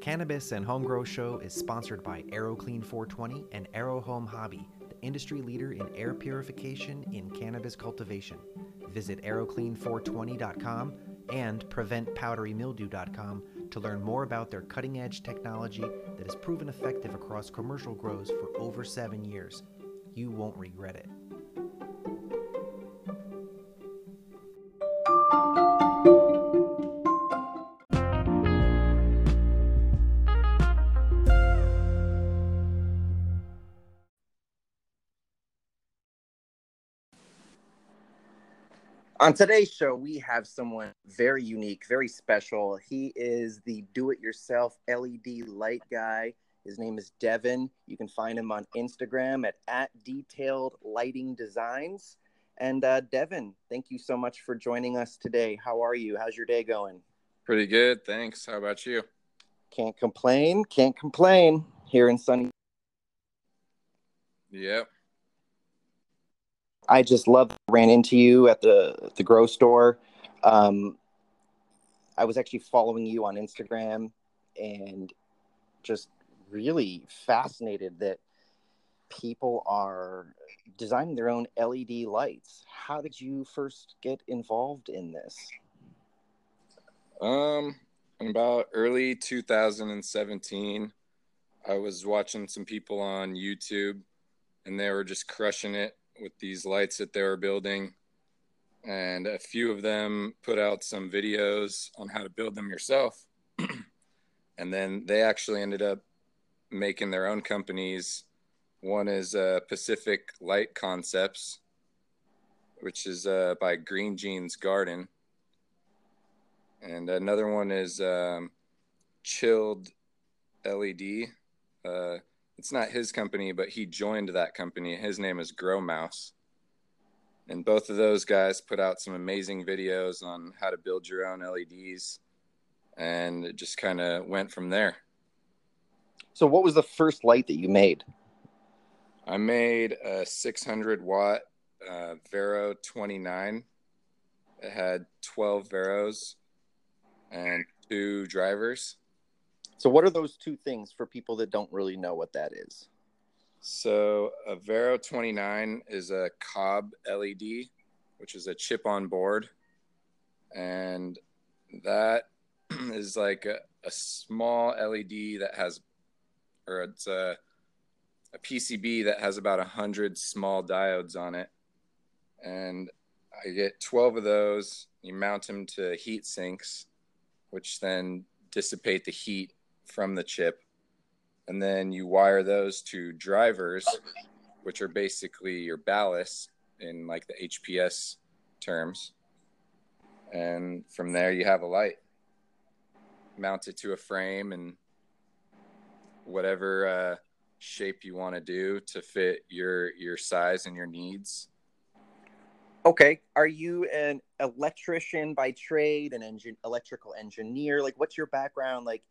Cannabis and Home Grow Show is sponsored by AeroClean 420 and Aero Home Hobby, the industry leader in air purification in cannabis cultivation. Visit aeroclean420.com and preventpowderymildew.com to learn more about their cutting edge technology that has proven effective across commercial grows for over seven years. You won't regret it. On today's show, we have someone very unique, very special. He is the do it yourself LED light guy. His name is Devon. You can find him on Instagram at, at detailed lighting designs. And uh, Devon, thank you so much for joining us today. How are you? How's your day going? Pretty good. Thanks. How about you? Can't complain. Can't complain here in sunny. Yep. I just love ran into you at the the grow store. Um, I was actually following you on Instagram and just really fascinated that people are designing their own LED lights. How did you first get involved in this? Um, in about early 2017, I was watching some people on YouTube and they were just crushing it with these lights that they were building. And a few of them put out some videos on how to build them yourself. and then they actually ended up making their own companies. One is uh, Pacific Light Concepts, which is uh, by Green Jeans Garden. And another one is um, Chilled LED. Uh, it's not his company, but he joined that company. His name is Grow Mouse. And both of those guys put out some amazing videos on how to build your own LEDs. And it just kind of went from there. So, what was the first light that you made? I made a 600 watt uh, Vero 29. It had 12 Veros and two drivers. So, what are those two things for people that don't really know what that is? So, a Vero 29 is a COB LED, which is a chip on board. And that is like a, a small LED that has, or it's a, a PCB that has about 100 small diodes on it. And I get 12 of those. You mount them to heat sinks, which then dissipate the heat from the chip and then you wire those to drivers which are basically your ballast in like the hps terms. And from there you have a light mount it to a frame and whatever uh, shape you want to do to fit your your size and your needs. Okay. Are you an electrician by trade an engine electrical engineer? Like what's your background? Like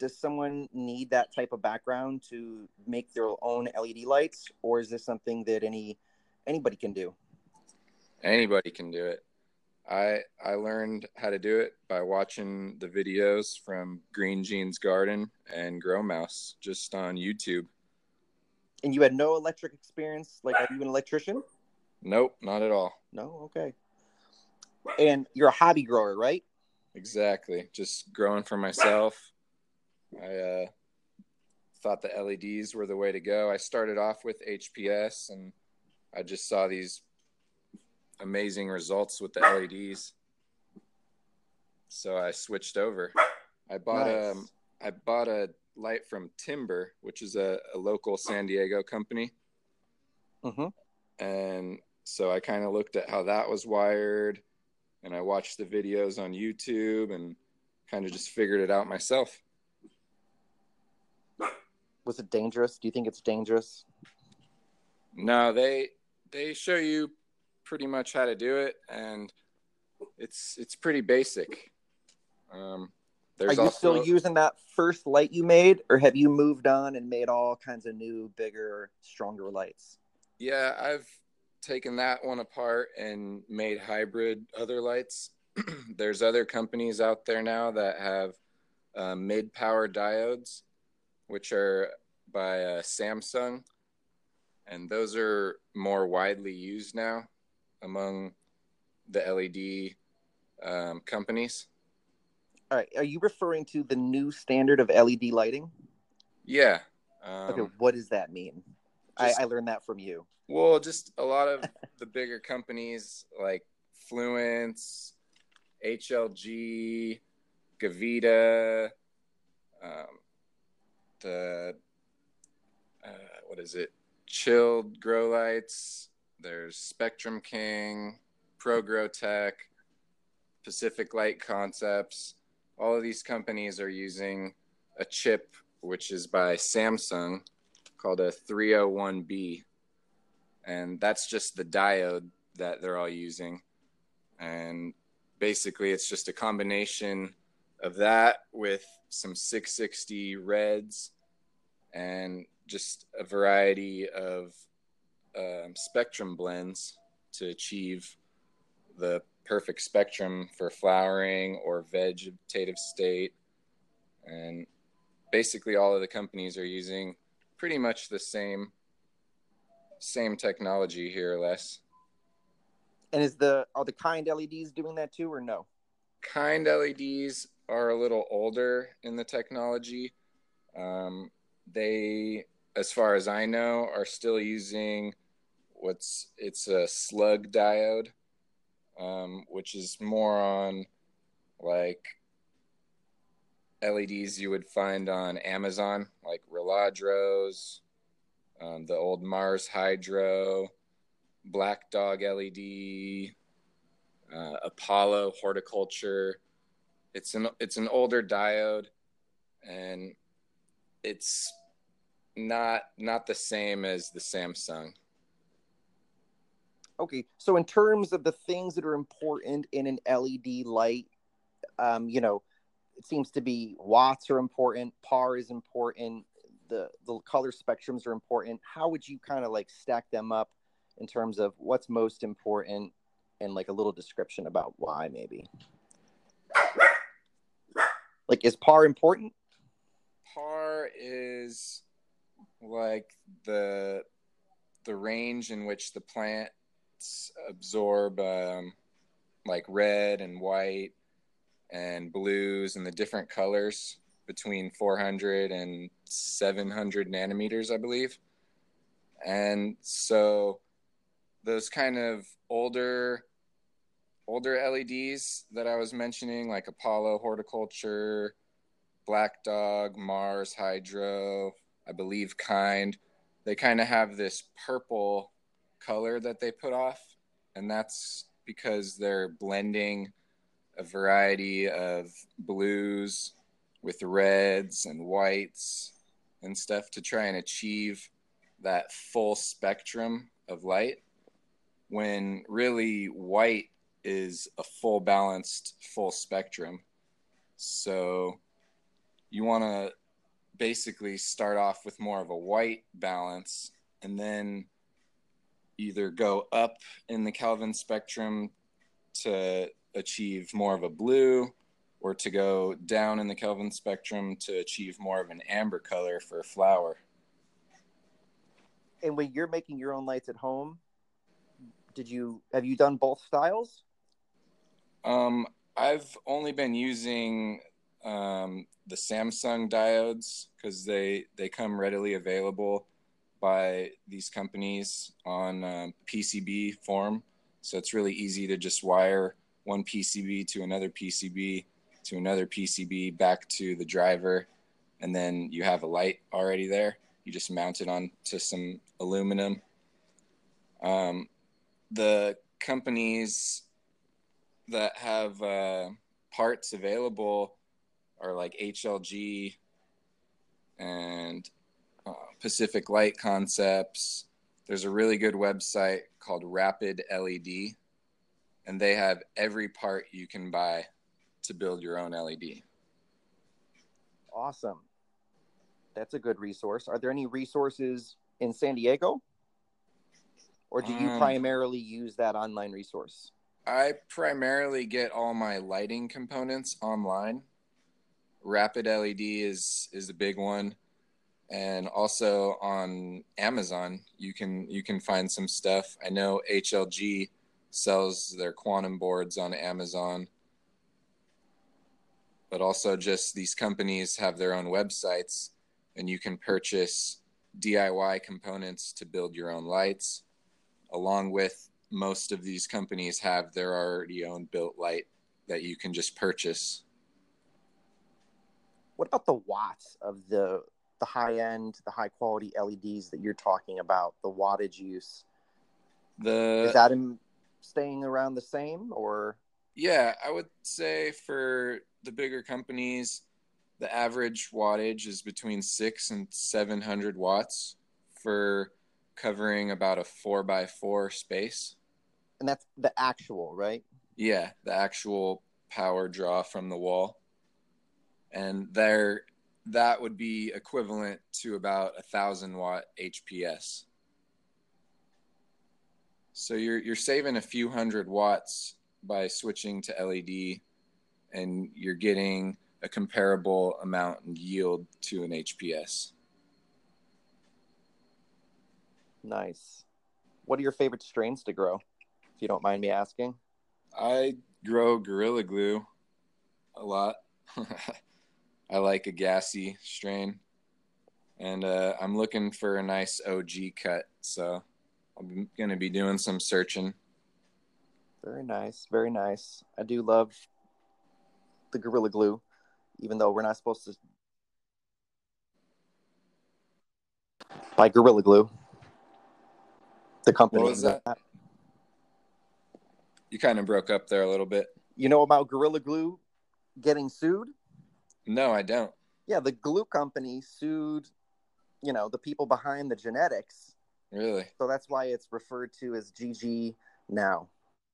does someone need that type of background to make their own LED lights, or is this something that any anybody can do? Anybody can do it. I I learned how to do it by watching the videos from Green Jeans Garden and Grow Mouse just on YouTube. And you had no electric experience? Like, are you an electrician? Nope, not at all. No, okay. And you're a hobby grower, right? Exactly. Just growing for myself I uh, thought the LEDs were the way to go. I started off with HPS and I just saw these amazing results with the LEDs. So I switched over. I bought nice. um I bought a light from Timber, which is a, a local San Diego company. Mm-hmm. And so I kind of looked at how that was wired and I watched the videos on YouTube and kind of just figured it out myself was it dangerous? Do you think it's dangerous? No, they they show you pretty much how to do it, and it's it's pretty basic. Um, Are you also... still using that first light you made, or have you moved on and made all kinds of new, bigger, stronger lights? Yeah, I've taken that one apart and made hybrid other lights. There's other companies out there now that have uh, mid power diodes, which are by uh, Samsung. And those are more widely used now among the LED um, companies. All right. Are you referring to the new standard of LED lighting? Yeah. Um, okay. What does that mean? just- I, I learned that from you. Well, just a lot of the bigger companies like Fluence, HLG, Gavita, um, the uh, what is it? Chilled grow lights. There's Spectrum King, Pro Grow Tech, Pacific Light Concepts. All of these companies are using a chip which is by Samsung called a 301B and that's just the diode that they're all using and basically it's just a combination of that with some 660 reds and just a variety of um, spectrum blends to achieve the perfect spectrum for flowering or vegetative state and basically all of the companies are using pretty much the same same technology here or less. And is the are the kind LEDs doing that too, or no? Kind LEDs are a little older in the technology. Um, they, as far as I know, are still using what's it's a slug diode, um, which is more on like LEDs you would find on Amazon, like Roleadros, um, the old Mars Hydro, Black Dog LED, uh, Apollo Horticulture. It's an it's an older diode, and it's not not the same as the Samsung. Okay, so in terms of the things that are important in an LED light, um, you know, it seems to be watts are important, par is important, the the color spectrums are important. How would you kind of like stack them up in terms of what's most important and like a little description about why maybe? Like is par important? Par is like the the range in which the plants absorb um, like red and white and blues and the different colors between 400 and 700 nanometers, I believe. And so those kind of older older LEDs that I was mentioning, like Apollo Horticulture, Black Dog, Mars Hydro, I believe Kind, they kind of have this purple color that they put off, and that's because they're blending a variety of blues with reds and whites and stuff to try and achieve that full spectrum of light when really white is a full balanced full spectrum so you want to basically start off with more of a white balance and then either go up in the kelvin spectrum to achieve more of a blue or to go down in the Kelvin spectrum to achieve more of an amber color for a flower. And when you're making your own lights at home, did you have you done both styles? Um, I've only been using um, the Samsung diodes because they they come readily available by these companies on um, PCB form, so it's really easy to just wire one PCB to another PCB to another PCB back to the driver, and then you have a light already there. You just mount it on to some aluminum. Um, the companies that have uh, parts available are like HLG and uh, Pacific Light Concepts. There's a really good website called Rapid LED, and they have every part you can buy to build your own LED. Awesome. That's a good resource. Are there any resources in San Diego? Or do you Um, primarily use that online resource? I primarily get all my lighting components online. Rapid LED is is the big one, and also on Amazon you can you can find some stuff. I know HLG sells their quantum boards on Amazon, but also just these companies have their own websites, and you can purchase DIY components to build your own lights, along with most of these companies have their already owned built light that you can just purchase. What about the watts of the the high end, the high quality LEDs that you're talking about? The wattage use. The is that in staying around the same or? Yeah, I would say for the bigger companies, the average wattage is between six and seven hundred watts for covering about a four by four space. And that's the actual, right? Yeah, the actual power draw from the wall. And there that would be equivalent to about a thousand watt HPS. So you're you're saving a few hundred watts by switching to LED and you're getting a comparable amount in yield to an HPS. Nice. What are your favorite strains to grow, you don't mind me asking? I grow Gorilla Glue a lot. I like a gassy strain. And uh, I'm looking for a nice OG cut. So I'm going to be doing some searching. Very nice. Very nice. I do love the Gorilla Glue, even though we're not supposed to buy Gorilla Glue. The company. What was that? that? You kind of broke up there a little bit. You know about Gorilla Glue getting sued? No, I don't. Yeah, the glue company sued, you know, the people behind the genetics. Really? So that's why it's referred to as GG now.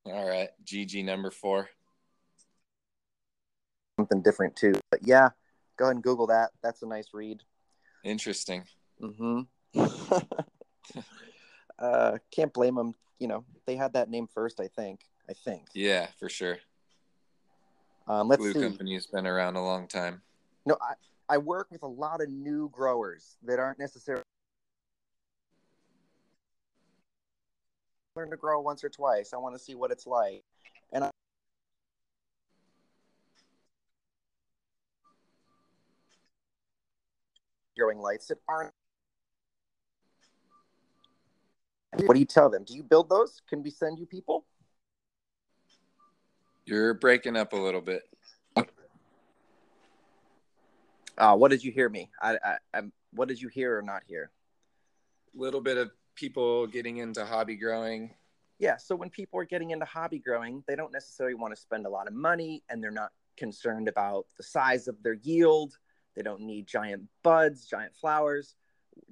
All right, GG number four. Something different too, but yeah, go ahead and Google that. That's a nice read. Interesting. Mm-hmm. uh, can't blame them. You know, they had that name first. I think. I think. Yeah, for sure. Um, let's Glue see. company's been around a long time. No, I, I work with a lot of new growers that aren't necessarily learn to grow once or twice. I want to see what it's like, and I, growing lights that aren't. What do you tell them? Do you build those? Can we send you people? You're breaking up a little bit. Uh, what did you hear me? I, I, I'm, what did you hear or not hear? A little bit of people getting into hobby growing. Yeah. So when people are getting into hobby growing, they don't necessarily want to spend a lot of money and they're not concerned about the size of their yield. They don't need giant buds, giant flowers.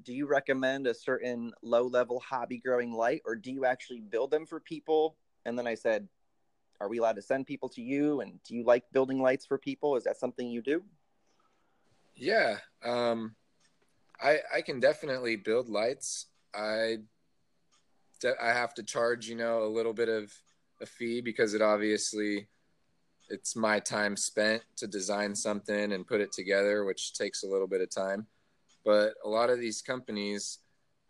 Do you recommend a certain low level hobby growing light or do you actually build them for people? And then I said, are we allowed to send people to you? And do you like building lights for people? Is that something you do? Yeah, um, I I can definitely build lights. I I have to charge you know a little bit of a fee because it obviously it's my time spent to design something and put it together, which takes a little bit of time. But a lot of these companies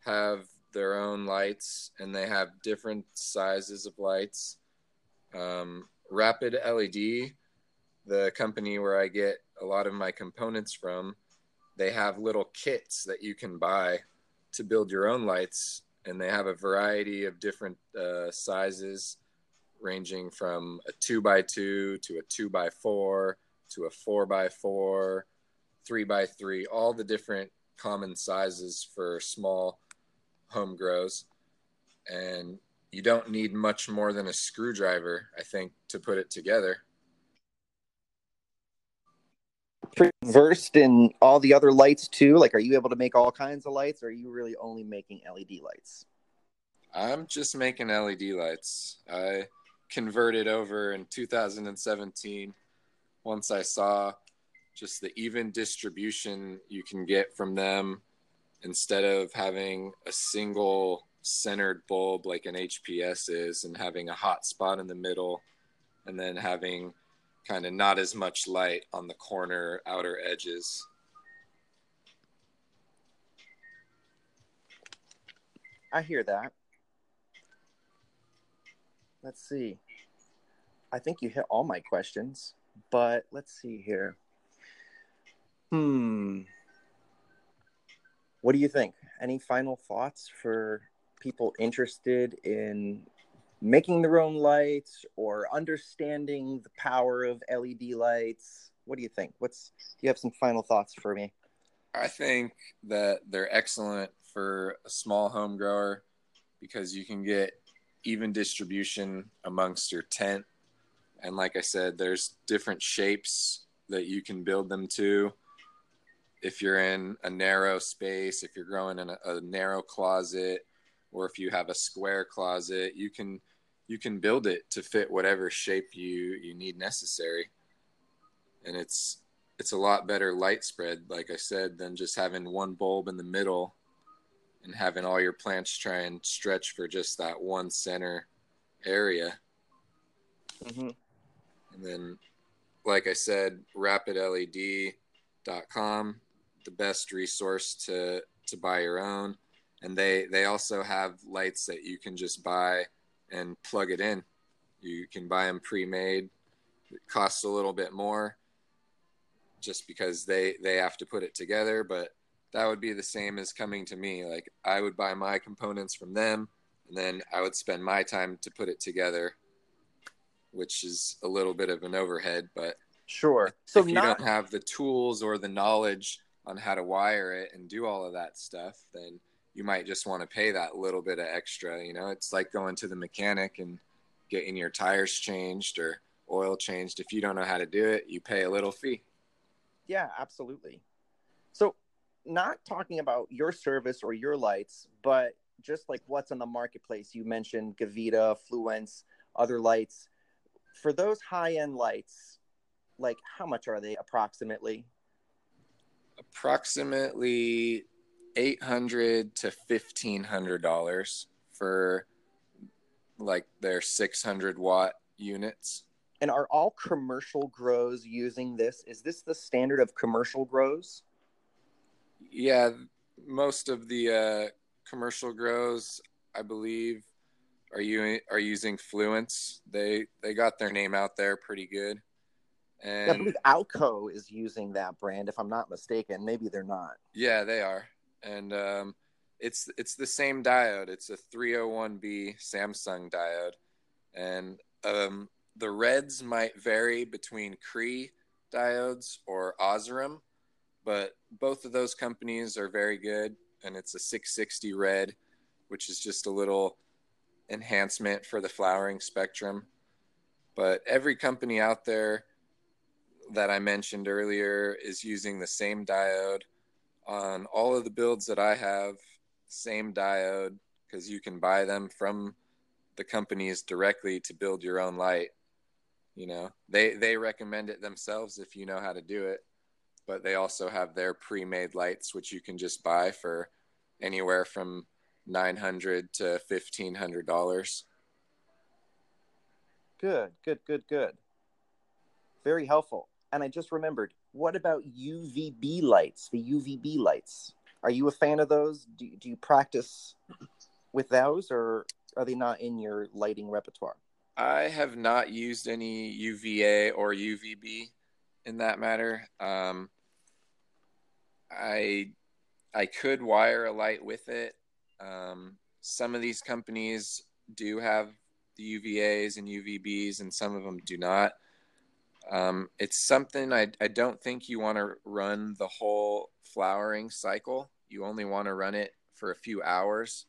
have their own lights and they have different sizes of lights. Um, Rapid LED, the company where I get a lot of my components from, they have little kits that you can buy to build your own lights, and they have a variety of different uh, sizes, ranging from a two by two to a two by four to a four by four, three by three, all the different common sizes for small home grows. And you don't need much more than a screwdriver, I think, to put it together. Versed in all the other lights too? Like, are you able to make all kinds of lights, or are you really only making LED lights? I'm just making LED lights. I converted over in 2017 once I saw just the even distribution you can get from them instead of having a single centered bulb like an HPS is and having a hot spot in the middle and then having kind of not as much light on the corner outer edges. I hear that. Let's see. I think you hit all my questions, but let's see here. Hmm. What do you think? Any final thoughts for people interested in making their own lights or understanding the power of LED lights? What do you think? What's do you have some final thoughts for me? I think that they're excellent for a small home grower because you can get even distribution amongst your tent. And like I said, there's different shapes that you can build them to. If you're in a narrow space, if you're growing in a, a narrow closet, or if you have a square closet, you can you can build it to fit whatever shape you you need necessary. And it's it's a lot better light spread, like I said, than just having one bulb in the middle and having all your plants try and stretch for just that one center area. Mm-hmm. And then, like I said, rapidled.com, the best resource to, to buy your own. And they, they also have lights that you can just buy and plug it in. You can buy them pre-made. It costs a little bit more just because they, they have to put it together, but that would be the same as coming to me. Like I would buy my components from them and then I would spend my time to put it together, which is a little bit of an overhead, but sure. So if not... you don't have the tools or the knowledge on how to wire it and do all of that stuff, then you might just want to pay that little bit of extra. You know, it's like going to the mechanic and getting your tires changed or oil changed. If you don't know how to do it, you pay a little fee. Yeah, absolutely. So not talking about your service or your lights, but just like what's on the marketplace. You mentioned Gavita, Fluence, other lights. For those high end lights, like how much are they approximately? Approximately eight hundred to fifteen hundred dollars for like their six hundred watt units. And are all commercial grows using this? Is this the standard of commercial grows? yeah, most of the uh, commercial grows, I believe, are you are using Fluence. They they got their name out there pretty good. And I believe Alco is using that brand, if I'm not mistaken. Maybe they're not. Yeah, they are, and um, it's it's the same diode. It's a 301B Samsung diode, and um, the reds might vary between Cree diodes or Osram but both of those companies are very good, and it's a 660 red, which is just a little enhancement for the flowering spectrum. But every company out there that I mentioned earlier is using the same diode on all of the builds that I have, same diode because you can buy them from the companies directly to build your own light. You know, they they recommend it themselves if you know how to do it but they also have their pre-made lights which you can just buy for anywhere from 900 to 1500 dollars. Good good good good. Very helpful. And i just remembered what about uvb lights the uvb lights are you a fan of those do, do you practice with those or are they not in your lighting repertoire i have not used any uva or uvb in that matter um, I I could wire a light with it. Um, some of these companies do have the UVAs and UVBs, and some of them do not. Um, it's something I, I don't think you want to run the whole flowering cycle. You only want to run it for a few hours.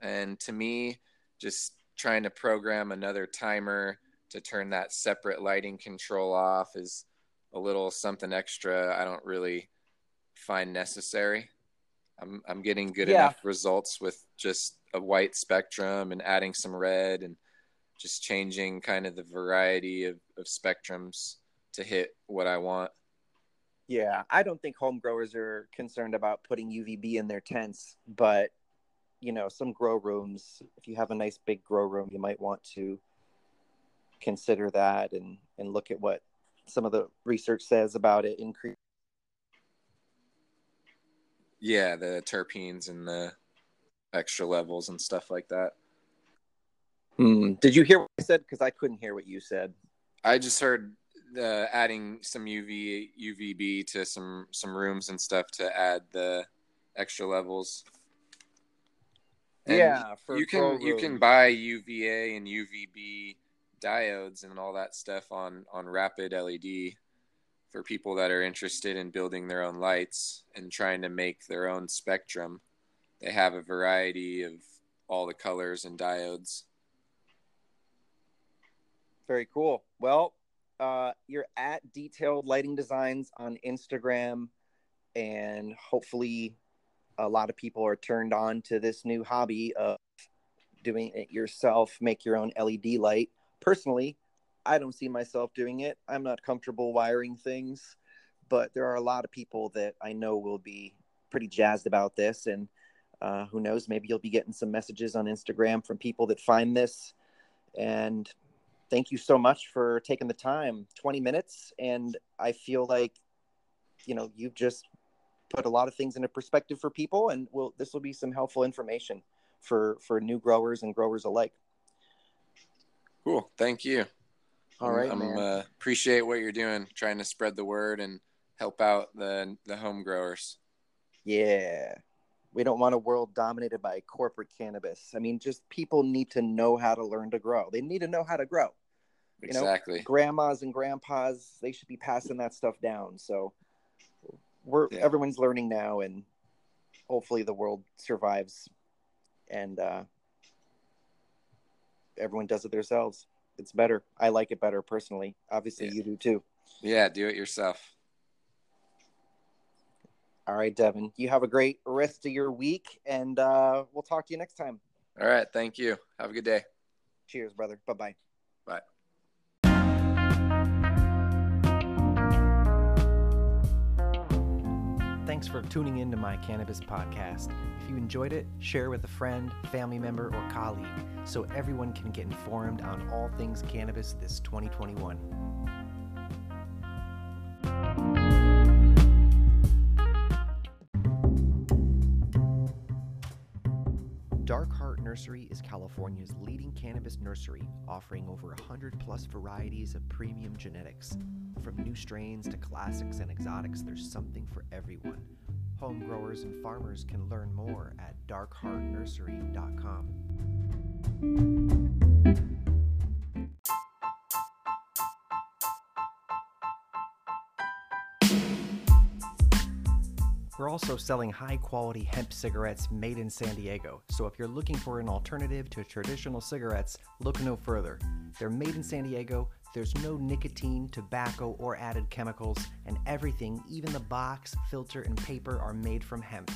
And to me, just trying to program another timer to turn that separate lighting control off is a little something extra. I don't really find necessary. I'm I'm getting good yeah. enough results with just a white spectrum and adding some red and just changing kind of the variety of, of spectrums to hit what I want. Yeah, I don't think home growers are concerned about putting UVB in their tents, but you know, some grow rooms, if you have a nice big grow room, you might want to consider that and and look at what some of the research says about it increase Yeah, the terpenes and the extra levels and stuff like that. Hmm. Did you hear what I said? Because I couldn't hear what you said. I just heard uh, adding some UV UVB to some some rooms and stuff to add the extra levels. And yeah, for you can you can buy UVA and UVB diodes and all that stuff on on Rapid LED for people that are interested in building their own lights and trying to make their own spectrum. They have a variety of all the colors and diodes. Very cool. Well, uh, you're at Detailed Lighting Designs on Instagram, and hopefully, a lot of people are turned on to this new hobby of doing it yourself, make your own LED light. Personally, I don't see myself doing it. I'm not comfortable wiring things, but there are a lot of people that I know will be pretty jazzed about this. And uh, who knows, maybe you'll be getting some messages on Instagram from people that find this. And thank you so much for taking the time 20 minutes and i feel like you know you've just put a lot of things into perspective for people and will this will be some helpful information for for new growers and growers alike Cool. Thank you. all right I'm, man Uh, appreciate what you're doing, trying to spread the word and help out the the home growers. yeah we don't want a world dominated by corporate cannabis i mean just people need to know how to learn to grow they need to know how to grow You know, Exactly. grandmas and grandpas they should be passing that stuff down so we're Yeah. everyone's learning now and hopefully the world survives and uh everyone does it themselves it's better i like it better personally obviously Yeah. you do too yeah, do it yourself. All right devon you have a great rest of your week and uh we'll talk to you next time All right. Thank you. Have a good day. cheers brother bye-bye Bye. Thanks for tuning in to my cannabis podcast. If you enjoyed it, share with a friend, family member, or colleague so everyone can get informed on all things cannabis this 2021. Nursery is California's leading cannabis nursery, offering over 100 plus varieties of premium genetics. From new strains to classics and exotics, there's something for everyone. Home growers and farmers can learn more at darkheartnursery.com. We're also selling high quality hemp cigarettes made in San Diego. So if you're looking for an alternative to traditional cigarettes, look no further. They're made in San Diego. There's no nicotine, tobacco, or added chemicals, and everything, even the box, filter, and paper, are made from hemp.